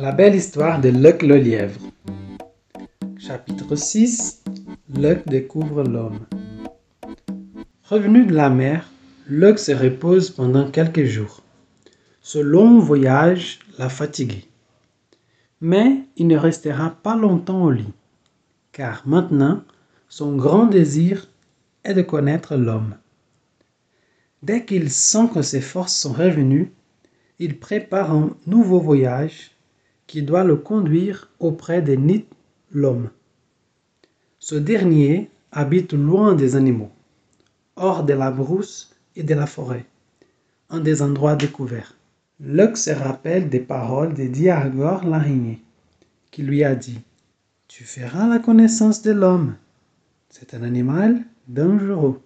La belle histoire de Luc le lièvre. Chapitre 6 Luc découvre l'homme. Revenu de la mer, Luc se repose pendant quelques jours. Ce long voyage l'a fatigué. Mais il ne restera pas longtemps au lit, car maintenant son grand désir est de connaître l'homme. Dès qu'il sent que ses forces sont revenues, il prépare un nouveau voyage qui doit le conduire auprès de Nit l'homme. Ce dernier habite loin des animaux, hors de la brousse et de la forêt, en des endroits découverts. Luc se rappelle des paroles de Diagor l'araignée, qui lui a dit Tu feras la connaissance de l'homme. C'est un animal dangereux.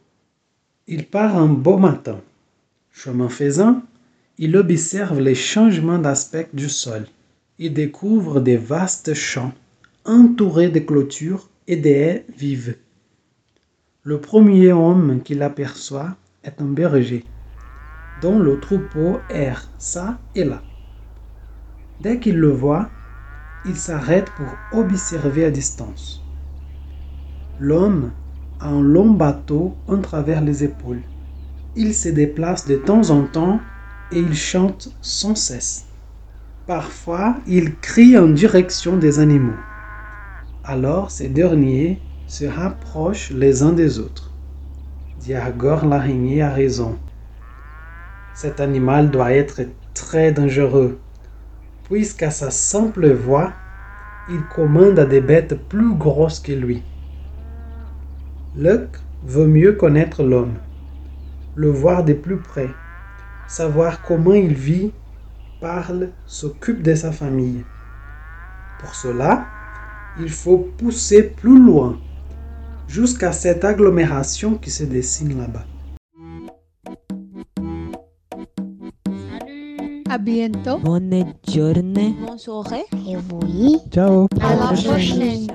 Il part un beau matin. Chemin faisant, il observe les changements d'aspect du sol. Il découvre des vastes champs entourés de clôtures et de haies vives. Le premier homme qu'il aperçoit est un berger, dont le troupeau erre ça et là. Dès qu'il le voit, il s'arrête pour observer à distance. L'homme a un long bateau en travers les épaules. Il se déplace de temps en temps et il chante sans cesse. Parfois, il crie en direction des animaux. Alors ces derniers se rapprochent les uns des autres. Diagor l'araignée a raison. Cet animal doit être très dangereux, puisqu'à sa simple voix, il commande à des bêtes plus grosses que lui. Luc veut mieux connaître l'homme, le voir de plus près, savoir comment il vit, parle, s'occupe de sa famille. Pour cela, il faut pousser plus loin, jusqu'à cette agglomération qui se dessine là-bas. Salut. À bientôt. Bonne journée. Bonne soirée. Et oui. Ciao À la prochaine.